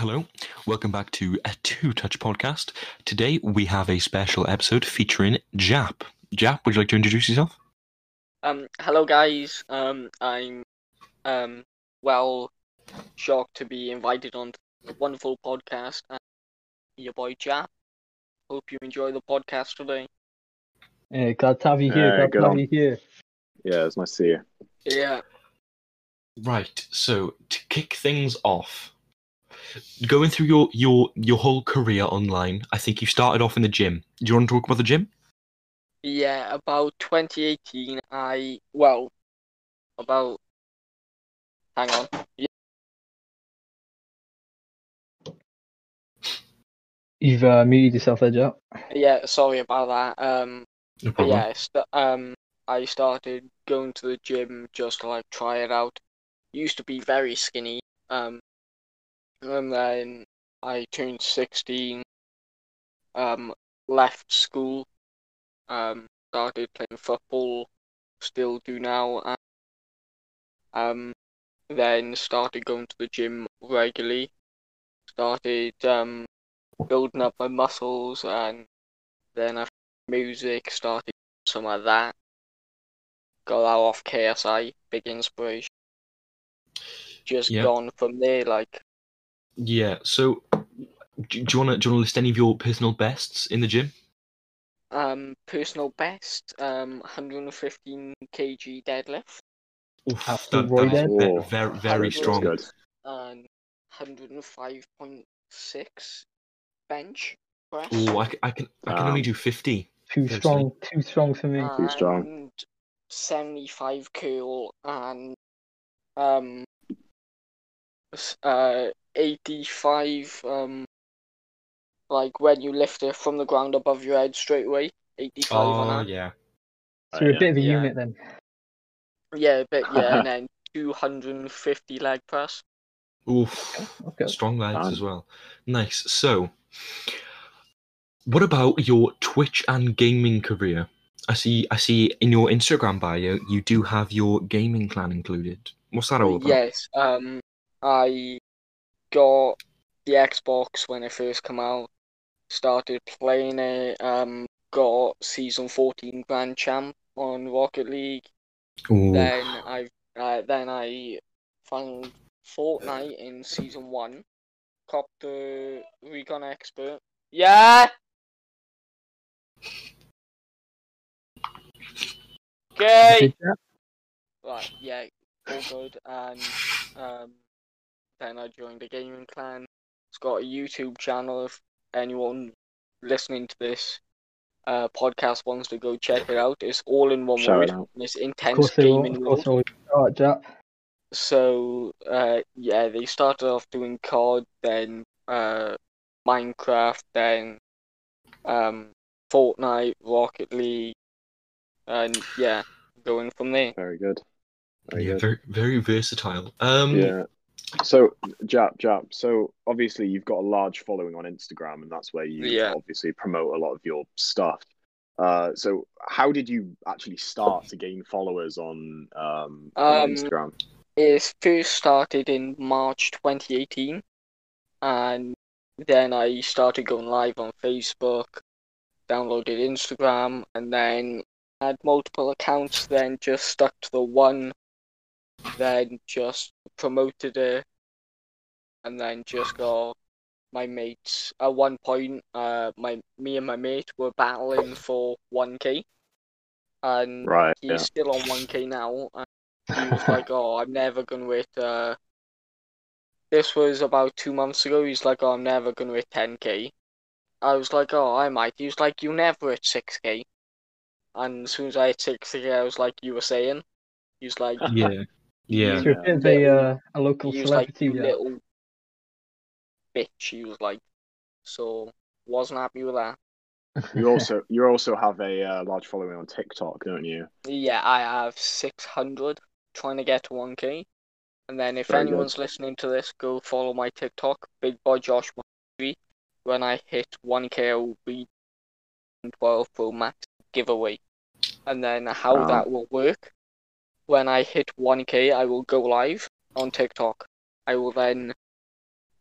Hello, welcome back to a Two Touch podcast. Today we have a special episode featuring Jap. Jap, would you like to introduce yourself? Um, hello guys. Um, I'm um well shocked to be invited on the wonderful podcast. And your boy Jap. Hope you enjoy the podcast today. Yeah, glad to have you here. Yeah, glad to have on. you here. Yeah, it's nice to see you. Yeah. Right, so to kick things off, going through your, your, your whole career online, I think you started off in the gym. Do you want to talk about the gym? Yeah, about 2018, I well, about hang on. Yeah, You've uh, muted yourself there, Jack. yeah, sorry about that. Um, No problem. yeah, st- um, I started going to the gym just to like try it out. Used to be very skinny. Um, and then I turned 16. Um, left school. Um, started playing football. Still do now. And, um, then started going to the gym regularly. Started um building up my muscles, and then after music started some of that. Got that off KSI, big inspiration. Just Yeah. gone from there, like Yeah, so do, do you want to do you want to list any of your personal bests in the gym? um personal best, um 115 kg deadlift Oof, After that- that is then? ve- very, very strong. good. and 105.6 bench press. Oh, I, c- I can I can only Um, do 50. Too Personally. strong, too strong for me. Too strong. 75 curl and um uh 85 um like when you lift it from the ground above your head straight away 85 Oh, on that yeah. so you're a yeah. bit of a Yeah. unit then. yeah but yeah and then 250 leg press Oof. Okay. Strong legs Damn. as well. Nice. So, what about your Twitch and gaming career? I see. I see in your Instagram bio you do have your gaming clan included. What's that all about? yes um I got the Xbox when it first came out started playing it um got season 14 grand champ on Rocket League Ooh. Then I uh, then I found Fortnite in season one. Copped the recon expert. Yeah. Okay. Right. Yeah. All good. And um, then I joined a gaming clan. It's got a YouTube channel. If anyone listening to this uh podcast wants to go check it out, it's all in one Shout word. it out. It's Of intense course will. gaming Of course world. they will. Alright, Jack. So uh yeah, they started off doing COD, then uh Minecraft, then um Fortnite, Rocket League, and yeah, going from there. Very good. Very yeah, good. very very versatile. Um, Yeah. So, Jap, Jap. So, obviously, you've got a large following on Instagram, and that's where you Yeah. obviously promote a lot of your stuff. Uh, so, how did you actually start to gain followers on um, on Um, Instagram? It first started in March 2018, and then I started going live on Facebook, downloaded Instagram, and then had multiple accounts, then just stuck to the one, then just promoted it, and then just got my mates. At one point, uh, my me and my mate were battling for 1k, and Right. he's Yeah. still on 1k now. And he was like, "Oh, I'm never gonna hit." Uh, this was about two months ago. He's like, "Oh, I'm never gonna hit 10k." I was like, "Oh, I might." He was like, "You never hit 6k." And as soon as I hit 6k, I was like, "You were saying." He's like, yeah, yeah. So you're a bit of a, uh, a local "He was like, celebrity. little bitch." He was like, so wasn't happy with that. You also you also have a uh, large following on TikTok, don't you? Yeah, I have 600 trying to get to 1k. And then if Very good. anyone's listening to this, go follow my TikTok, Big Boy Josh 3. When I hit 1k, I will be 12 Pro Max giveaway. And then how Ah. that will work, when I hit 1k, I will go live on TikTok. I will then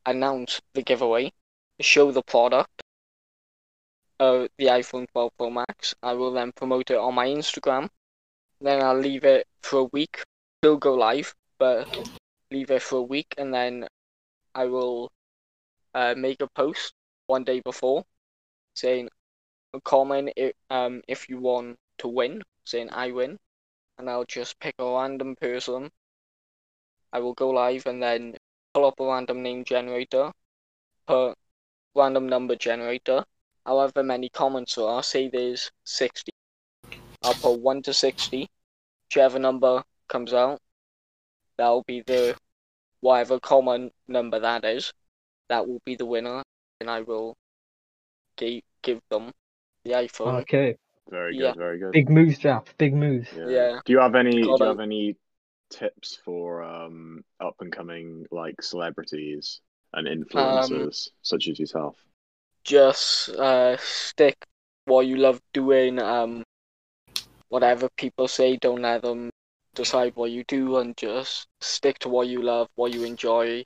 announce the giveaway, show the product, uh, the iPhone 12 Pro Max. I will then promote it on my Instagram. Then I'll leave it for a week. Still go live, but leave it for a week, and then I will uh, make a post one day before saying comment if, um if you want to win, saying I win, and I'll just pick a random person. I will go live and then pull up a random name generator, put random number generator, however many comments there are, say there's 60. I'll put 1 to 60. Whichever number comes out, that'll be the whatever common number that is, that will be the winner, and I will give, give them the iPhone. Okay. Very good, Yeah. very good. Big moves, Jap. Big moves. Yeah. Do you have any? Do you have any tips for um up and coming like celebrities and Um, influencers such as yourself? just uh, stick what you love doing. Um, whatever people say, don't let them decide what you do, and just stick to what you love, what you enjoy.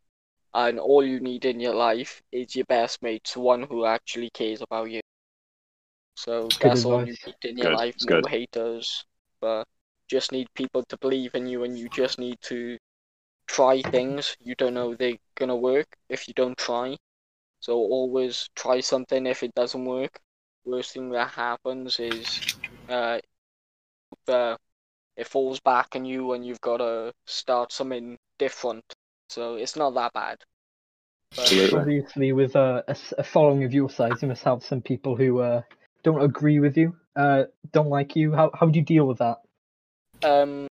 And all you need in your life is your best mate, someone who actually cares about you. So Good that's all you advice. need in your Good, life. it's No good. haters, but just need people to believe in you, and you just need to try things. You don't know they're gonna work if you don't try. So always try something. If it doesn't work, worst thing that happens is uh, the it falls back on you, and you've got to start something different. So it's not that bad. But, Absolutely. Obviously, with uh, a, s- a following of your size, you must have some people who uh, don't agree with you, uh, don't like you. How how do you deal with that? um,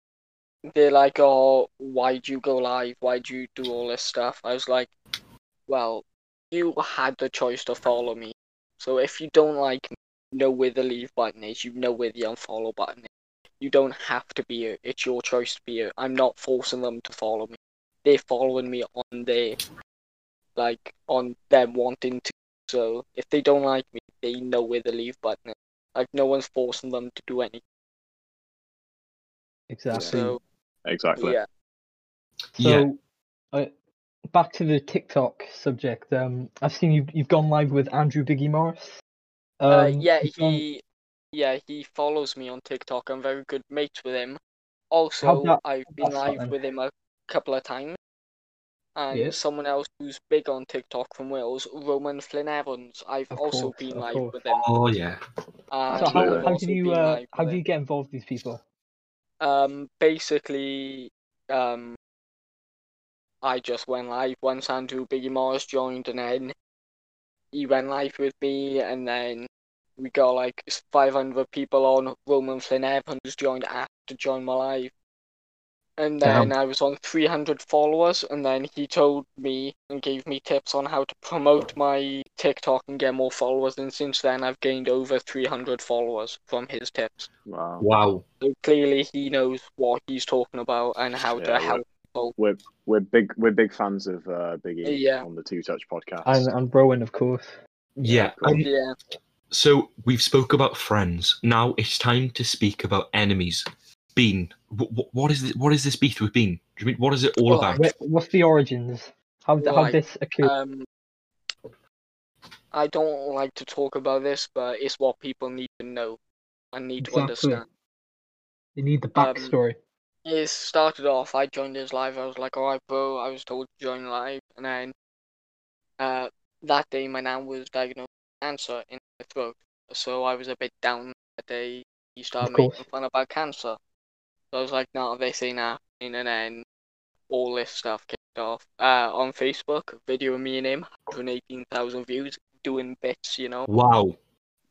they're like, "Oh, why'd you go live? Why'd you do all this stuff?" I was like, "Well, you had the choice to follow me. So if you don't like me, know where the leave button is. You know where the unfollow button is. You don't have to be here. It's your choice to be here. I'm not forcing them to follow me. They're following me on their, like, on them wanting to. So if they don't like me, they know where the leave button is. Like no one's forcing them to do anything. Exactly. So Exactly. yeah. Yeah. So, uh, back to the TikTok subject. Um, I've seen you you've gone live with Andrew Biggie Morris. Um, Uh, yeah, you've gone- he, yeah, he follows me on TikTok. I'm very good mates with him. Also, that- I've been that live then? with him a couple of times. And Yeah. someone else who's big on TikTok from Wales, Roman Flynn Evans. I've Of also course, been of live course. with him. Oh yeah. And So how, how also did you uh, how do you get involved with these people? Um, basically, um, I just went live once Andrew Biggie Morris joined, and then he went live with me, and then we got like 500 people on. Roman Flynn Evans joined after join my live, and then Damn. I was on 300 followers, and then he told me and gave me tips on how to promote my TikTok and get more followers, and since then I've gained over 300 followers from his tips. Wow. Wow. So clearly he knows what he's talking about and how Yeah, to we're- help. We're we're big we're big fans of uh, Biggie Yeah. on the Two Touch podcast. And and Rowan, of course. Yeah. of course. Yeah. so we've spoke about friends. Now it's time to speak about enemies. Bean. What, what is this, what is this beef with Bean? Do you mean what is it all Right. about? What's the origins? How how this occurred? Um, I don't like to talk about this, but it's what people need to know and need to understand. you need the um, backstory. It started off. I joined his live. I was like, "All right, bro." I was told to join live, and then uh, that day my nan was diagnosed with cancer in her throat. So I was a bit down that day. He started making fun about cancer. So I was like, "No, this ain't happening." And then all this stuff kicked off. Uh, on Facebook, video of me and him, 118,000 views, doing bits, you know. Wow.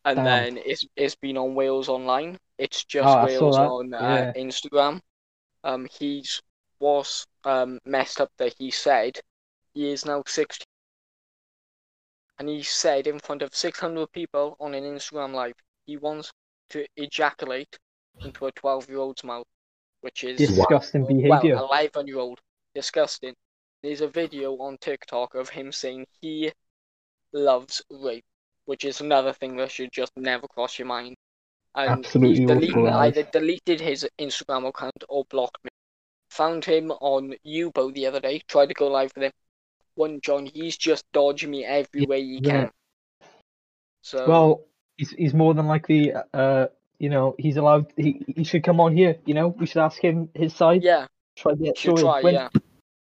And Damn. then it's it's been on Wales Online. It's just Oh, Wales on uh, Instagram. Um, he's was um messed up that he said he is now 16, and he said in front of 600 people on an Instagram live he wants to ejaculate into a 12 year old's mouth, which is Disgusting well, behavior. 11 year old. Disgusting. There's a video on TikTok of him saying he loves rape, which is another thing that should just never cross your mind. And Absolutely deleted, awful, that is. either deleted his Instagram account or blocked me. Found him on Yubo the other day, tried to go live with him. one John. He's just dodging me every way he Yeah. can. So Well, he's he's more than likely. Uh, you know, he's allowed. He he should come on here. You know, we should ask him his side. yeah, Try to get should try. When- Yeah.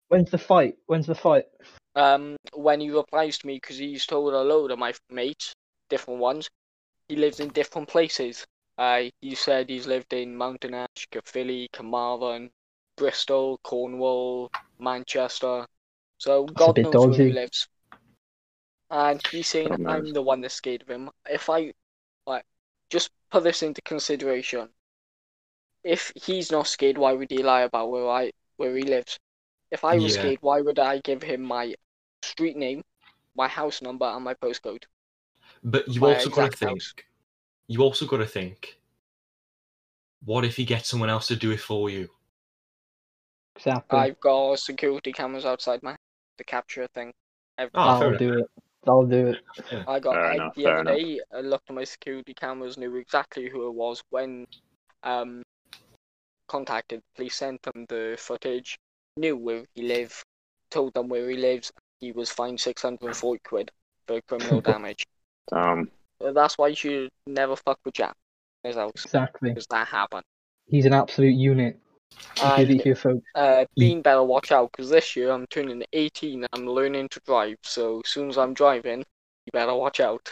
When's the fight? When's the fight? Um, when he replies to me, because he's told a load of my mates, different ones, he lives in different places. Uh, he said he's lived in Mountain Ash, Caerphilly, Carmarthen, Bristol, Cornwall, Manchester. So a God bit knows where he lives. And he's saying I'm the one that's scared of him. If I, like, just put this into consideration. If he's not scared, why would he lie about where I where he lives? If I was Yeah. scared, why would I give him my street name, my house number, and my postcode? But you My also got to think. house. You also got to think. What if he gets someone else to do it for you? Exactly. I've got security cameras outside my house to capture a thing. Every Oh, fair I'll enough. do it. I'll do it. I got Fair I, enough, the fair other enough. day. I looked at my security cameras, knew exactly who it was when um contacted the police, sent them the footage, knew where he lived, told them where he lives. He was fined six hundred and forty quid for criminal damage. Um, That's why you should never fuck with Jack his house Exactly. because that happened. He's an absolute unit. You heard And it here, folks. uh, Bean better watch out because this year I'm turning 18 and I'm learning to drive. So as soon as I'm driving, you better watch out.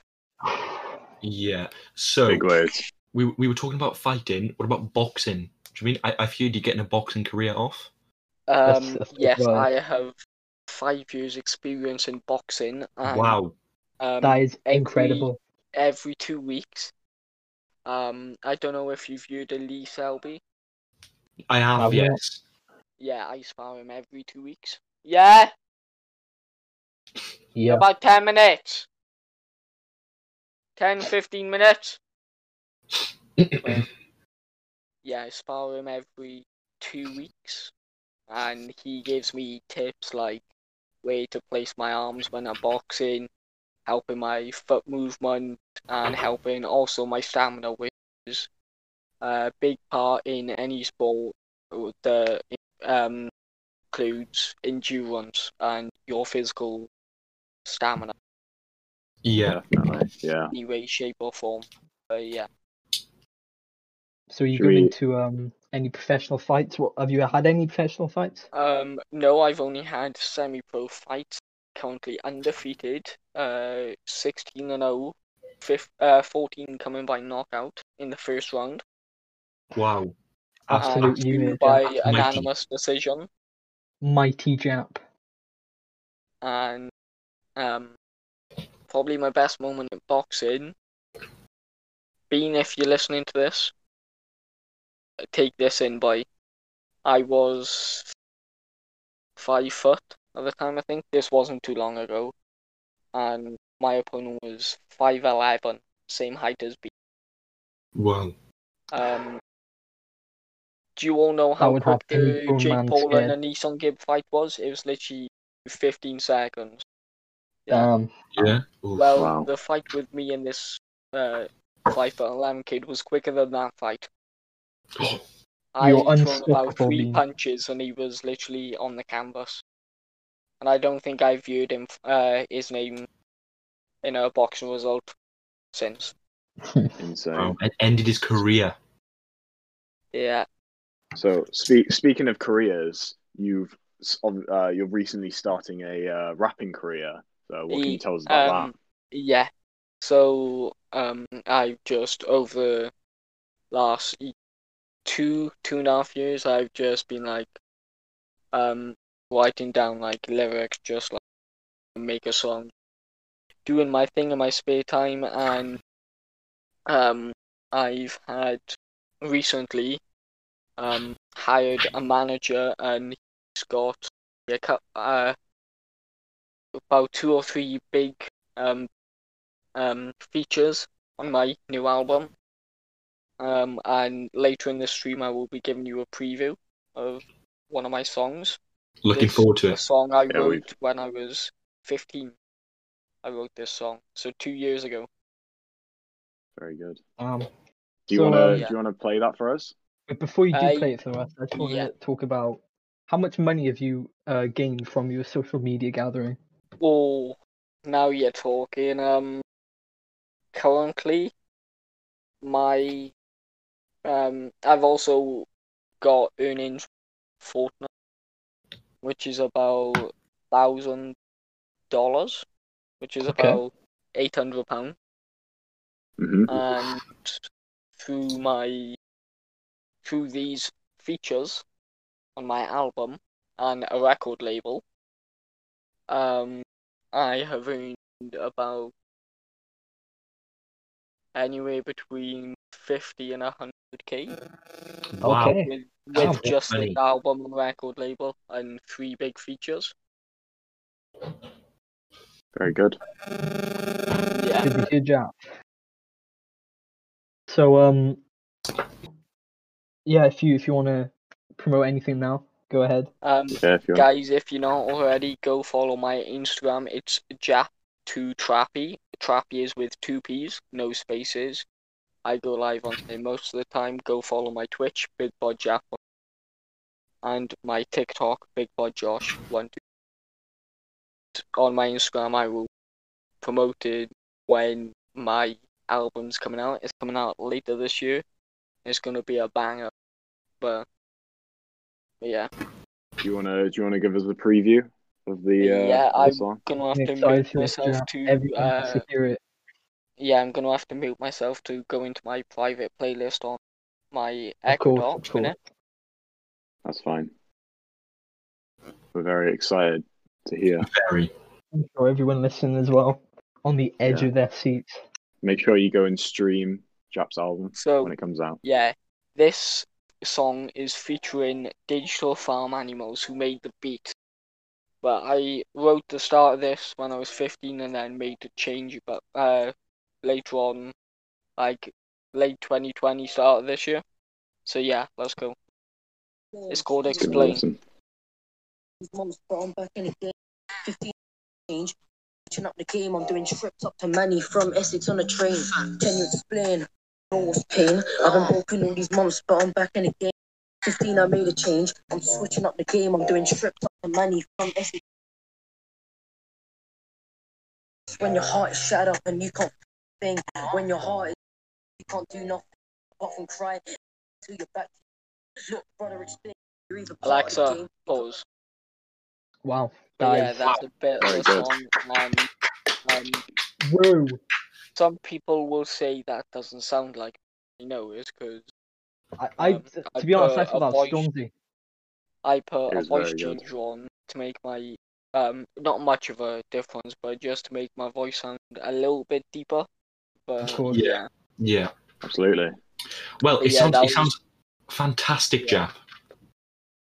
Yeah. So big words. we we were talking about fighting. What about boxing? Do you mean I, I feared you're getting a boxing career off? Um, that's good yes, advice. I have five years experience in boxing. And, wow. Um, That is every- incredible. Every two weeks. Um, I don't know if you've viewed a Lee Selby. I have, I will. yes. Yeah, I spar him every two weeks. Yeah, Yeah. about 10 minutes. 10, 15 minutes. Yeah, I spar him every two weeks, and he gives me tips like where to place my arms when I'm boxing, helping my foot movement, and helping also my stamina, which is a big part in any sport that um, includes endurance and your physical stamina, Yeah. Definitely. Yeah. any way, shape, or form. But yeah. So you Should going we- into um any professional fights? What have you had any professional fights? Um, no, I've only had semi-pro fights. Currently undefeated. Uh, 16 and 0. Fif- uh, 14 coming by knockout in the first round. Wow. Absolute unit, by Mighty. unanimous decision. Mighty Jap. And um, probably my best moment in boxing. Being if you're listening to this, take this in by. I was five foot at the time. I think this wasn't too long ago, and my opponent was five eleven, same height as me. Wow. Um, do you all know how quick the Jake Paul scared. and the AnEsonGib fight was? It was literally fifteen seconds. Yeah. Um, Yeah. Oof. Well, Wow. the fight with me and this uh, five foot eleven kid was quicker than that fight. I You're thrown about three Bean. punches and he was literally on the canvas. And I don't think I viewed him uh, his name in a boxing result since. Insane. Wow. And ended his career. Yeah. So, speak, speaking of careers, you've uh, you're recently starting a uh, rapping career. So, what can you tell us about Um, Yeah. So um, I've just over last two two and a half years, I've just been like um writing down like lyrics, just like make a song, doing my thing in my spare time, and um I've had recently um hired a manager, and he's got uh about two or three big um um features on my new album. Um, and later in the stream, I will be giving you a preview of one of my songs. Looking This- forward to A it. song I Yeah, wrote we've- when I was 15. I wrote this song, so two years ago. Very good. um, Do you So, wanna uh, do you wanna play that for us? But before you do I- play it for us, I just want to talk about how much money have you uh, gained from your social media gathering? Oh, now you're talking. Um, currently, my um, I've also got earnings Fortnite, which is about thousand dollars, which is Okay. about eight hundred pound, hmm and through my through these features on my album and a record label, um, I have earned about anywhere between fifty and hundred k Wow. Okay. with Wow. with just Money. the album and record label and three big features. Very good. Yeah. Good to hear, So um, yeah, if you if you want to promote anything now, go ahead. Um, Yeah, if you're guys, if you're not already, go follow my Instagram. It's Jap2Trappy. Trappy is with two P's, no spaces. I go live on there most of the time. Go follow my Twitch, Big Bod Jap, and my TikTok, Big Bod Josh. One two. On my Instagram, I will promote it when my album's coming out. It's coming out later this year. It's gonna be a banger, but yeah. do you wanna do you wanna give us a preview of the uh, Yeah, the I'm- song? gonna have to mute myself to uh, to hear it. yeah, I'm gonna have to mute myself to go into my private playlist on my Of Echo course, Dot. That's fine. We're very excited to hear. Very. I'm sure everyone listening as well on the edge Yeah. of their seats. Make sure you go and stream Jap's album So when it comes out. yeah, this song is featuring Digital Farm Animals who made the beat. But I wrote the start of this when I was 15 and then made the change but uh later on like late 2020 start of this year. So yeah, let's go. It's called It's gonna Explain. listen. His mum's brought him back in the game. 15 change. Switching up the game. I'm doing trips up to Manny from Essex on a train. Can you explain? Nose pain. I've been broken all these months, but I'm back in the game. 15, I made a change. I'm switching up the game. I'm doing trips up to Manny from Essex. When your heart is shut up and you can't think. When your heart is, you can't do nothing apart from cry till you're back. Look, brother, explain. You're either part of the Alexa, pause. Wow, But yeah, that's a bit of Very the song. And um, whoa. Some people will say that doesn't sound like you know it's because I, I Um, to I be honest, I put thought a that was voice- Stormzy. I put a voice very good. on to make my um not much of a difference, but just to make my voice sound a little bit deeper. But Of course. yeah, Yeah. Absolutely. Well, But it yeah, sounds it was- sounds fantastic, Yeah. Jap.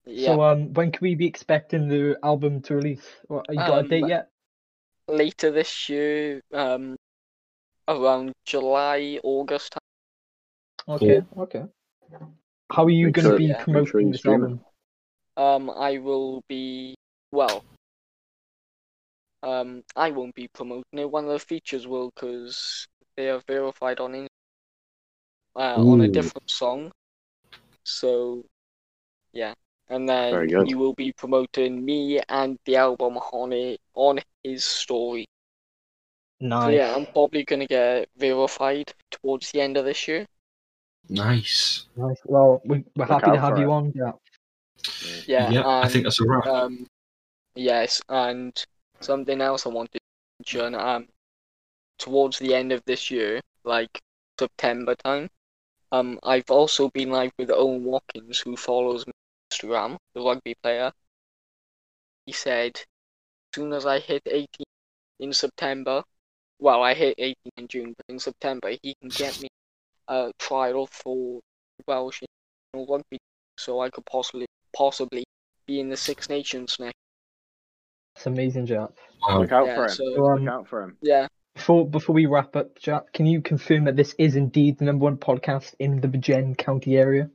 yeah. So um, when can we be expecting the album to release? What, you got a Um, date yet? Later this year, um, around July, August. time, Okay, okay. How are you going to be yeah, promoting you this album? Um, I will be well. Um, I won't be promoting it. One of the features will, because they are verified on in- uh, on a different song. So, yeah, and then you will be promoting me and the album on it on his story. So Nice. yeah, I'm probably gonna get verified towards the end of this year. Nice. Nice. Well, we, we're Look happy to have you it. on. Yeah. Yeah, Yeah, I think that's a wrap. Um, yes, and something else I wanted to mention. Um, towards the end of this year, like September time, um, I've also been live with Owen Watkins, who follows me on Instagram, the rugby player. He said, as soon as I hit 18 in September, well, I hit 18 in June, but in September he can get me a trial for Welsh national rugby, so I could possibly possibly be in the Six Nations next. It's amazing, Jack. Wow. Look out Yeah, for him. so- Look Um, out for him. Yeah, Before before we wrap up, Jack, can you confirm that this is indeed the number one podcast in the Virgin County area?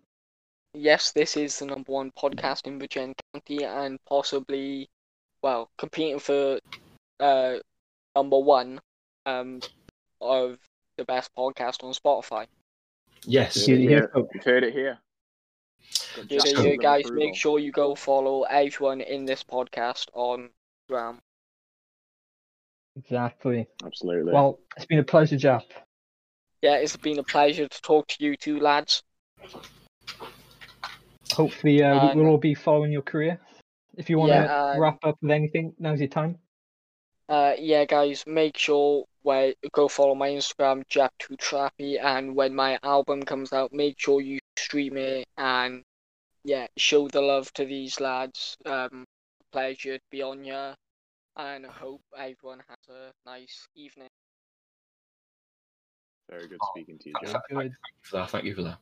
yes, this is the number one podcast in Virgin County, and possibly, well, competing for uh number one um of the best podcast on Spotify. Yes. You heard it Yeah, here. so- You've heard it here. You, Jack's you guys approval. make sure you go follow everyone in this podcast on Instagram. Exactly. Absolutely. Well, it's been a pleasure, Jap. Yeah, it's been a pleasure to talk to you two lads. Hopefully, uh, Um, we'll all be following your career. If you want to Yeah, um, wrap up with anything, now's your time. Uh, yeah, guys, make sure where go follow my Instagram, Jap2Trappy, and when my album comes out, make sure you stream it and yeah, show the love to these lads. Um, pleasure to be on here, and I hope everyone has a nice evening. Very good speaking to you, Thank Jack. you for that. Thank you for that.